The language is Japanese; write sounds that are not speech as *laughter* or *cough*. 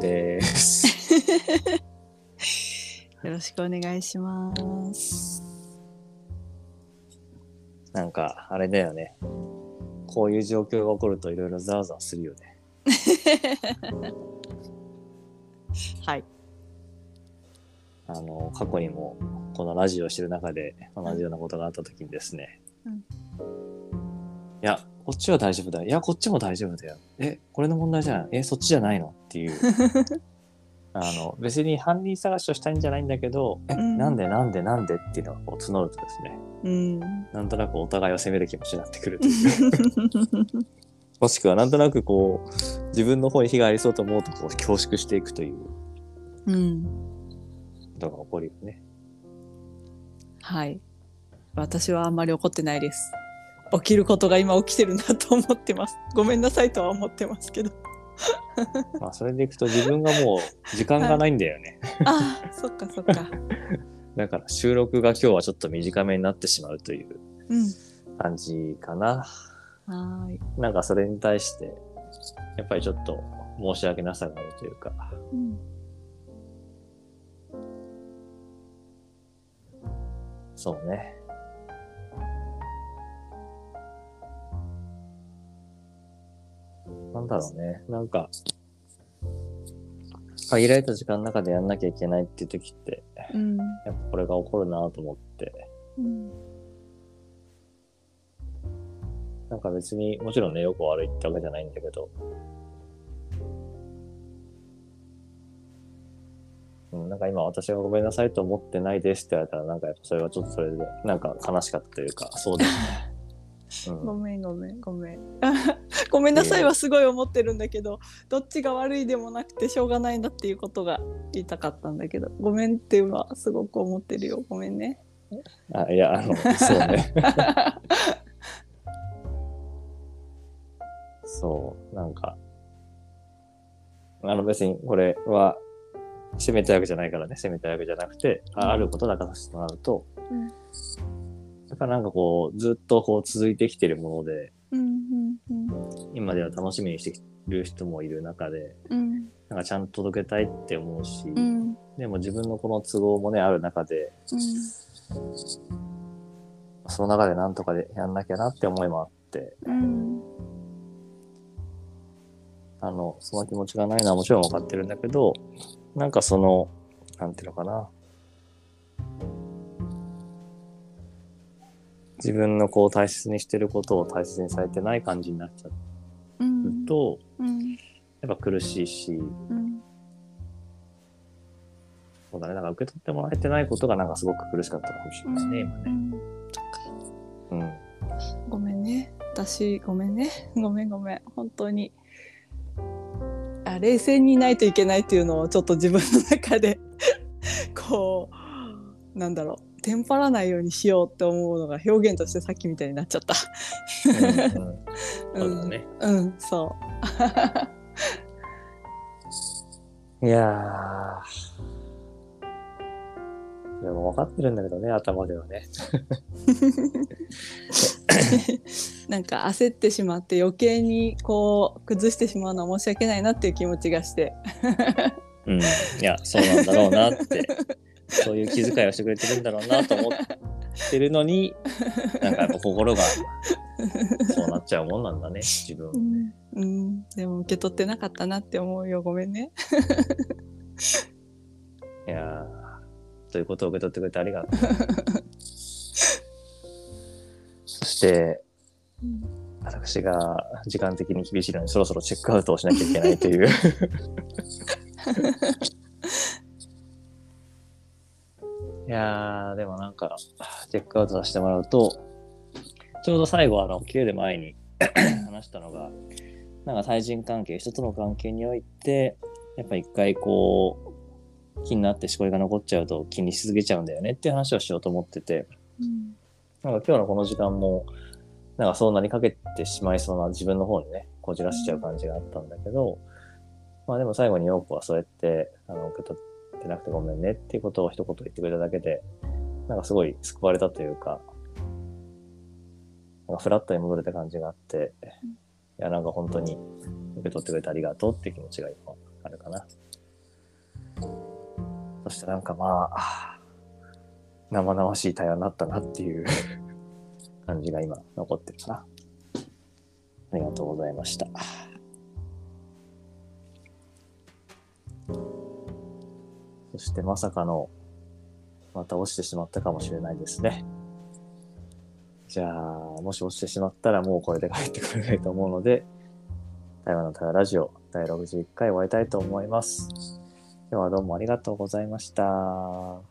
です。*laughs* よろしくお願いします。なんか、あれだよね。こういう状況が起こるといろいろざわざわするよね。*laughs* はい。あの、過去にもこのラジオをしてる中で同じようなことがあった時にですね。うんいや、こっちは大丈夫だよ。いや、こっちも大丈夫だよ。え、これの問題じゃないえ、そっちじゃないの？っていう。*laughs* あの、別に犯人探しをしたいんじゃないんだけど、え、うんなんでなんでなんで？っていうのがこう募るとですね、うん。なんとなくお互いを責める気持ちになってくるという。*laughs* もしくはなんとなくこう、自分の方に被害ありそうと思うとこう恐縮していくといううん。ことが起こるよね。はい。私はあんまり怒ってないです。起きることが今起きてるなと思ってます。*laughs* ごめんなさいとは思ってますけど。まあそれでいくと自分がもう時間がないんだよね。あ *laughs* あ、そっかそっか。*laughs* だから収録が今日はちょっと短めになってしまうといううん。感じかな。はーい。なんかそれに対して、やっぱりちょっと申し訳なさがあるというか、うん。そうね。なんだろうね。なんか、限られた時間の中でやんなきゃいけないっていう時って、うん。やっぱこれが起こるなと思って、うん。なんか別に、もちろんね、よく悪いってわけじゃないんだけど、うん、なんか今私がごめんなさいと思ってないですって言われたら、なんかやっぱそれはちょっとそれで、なんか悲しかったというか、そうだよね。*laughs* うん、ごめんごめんごめん。*laughs* ごめんなさいはすごい思ってるんだけど、どっちが悪いでもなくてしょうがないんだっていうことが言いたかったんだけど、ごめんっていうのはすごく思ってるよ。ごめんね。あいや、あの、そうね。*laughs* そう、なんか、あの別にこれは、責めたいわけじゃないからね、責めたいわけじゃなくて、ああることだからしてもらうと、うんやっぱなんかこう、ずっとこう続いてきてるもので、うんうんうん。今では楽しみにしてる人もいる中で、うん。なんかちゃんと届けたいって思うし、うん。でも自分のこの都合もね、ある中で、その中でなんとかでやんなきゃなって思いもあって、うん。あの、その気持ちがないのはもちろん分かってるんだけど、なんかその、なんていうのかな。自分のこう大切にしてることを大切にされてない感じになっちゃう。うん。と、うん。やっぱ苦しいし、うんそうだね、なんか受け取ってもらえてないことがなんかすごく苦しかったかもしれないね、今ね。うん。うん。ごめんね。私ごめんね。*laughs* ごめんごめん。本当に。あ冷静にいないといけないっていうのをちょっと自分の中で *laughs* こうなんだろうテンパらないようにしようって思うのが表現としてさっきみたいになっちゃった。うんうん *laughs* そうだね。うん、うん、そ *laughs* いやー。でも分かってるんだけどね、頭ではね。う *laughs* なんか焦ってしまって余計にこう崩してしまうのは申し訳ないなっていう気持ちがしてうん。いや、そうなんだろうなって、そういう気遣いをしてくれてるんだろうなと思ってるのに、*laughs* なんかやっぱ心がそうなっちゃうもんなんだね、自分。うん、うん、でも受け取ってなかったなって思うよごめんね。いやー、ということを受け取ってくれてありがとう。*laughs* そして、うん私が時間的に厳しいのにそろそろチェックアウトをしなきゃいけないという。*laughs* いやー、でもなんか、チェックアウトさせてもらうと、ちょうど最後、あの、切れる前に *coughs* 話したのが、なんか対人関係、人との関係において、やっぱ一回こう、気になってしこりが残っちゃうと気にし続けちゃうんだよねっていう話をしようと思ってて、うん。なんか今日のこの時間も、なんかそうなりかけてしまいそうな自分の方にね、こじらせちゃう感じがあったんだけど、まあでも最後に陽子はそうやって、あの、受け取ってなくてごめんねっていうことを一言言ってくれただけで、なんかすごい救われたというか、なんかフラットに戻れた感じがあって、いや、なんか本当に受け取ってくれてありがとうっていう気持ちが今あるかな。そしてなんかまあ、生々しい対話になったなっていう *laughs* 感じが今残ってるかな。ありがとうございました。そしてまさかの、また落ちてしまったかもしれないですね。じゃあ、もし落ちてしまったらもうこれで帰ってくれないと思うので、台湾の台湾ラジオ第61回終わりたいと思います。今日はどうもありがとうございました。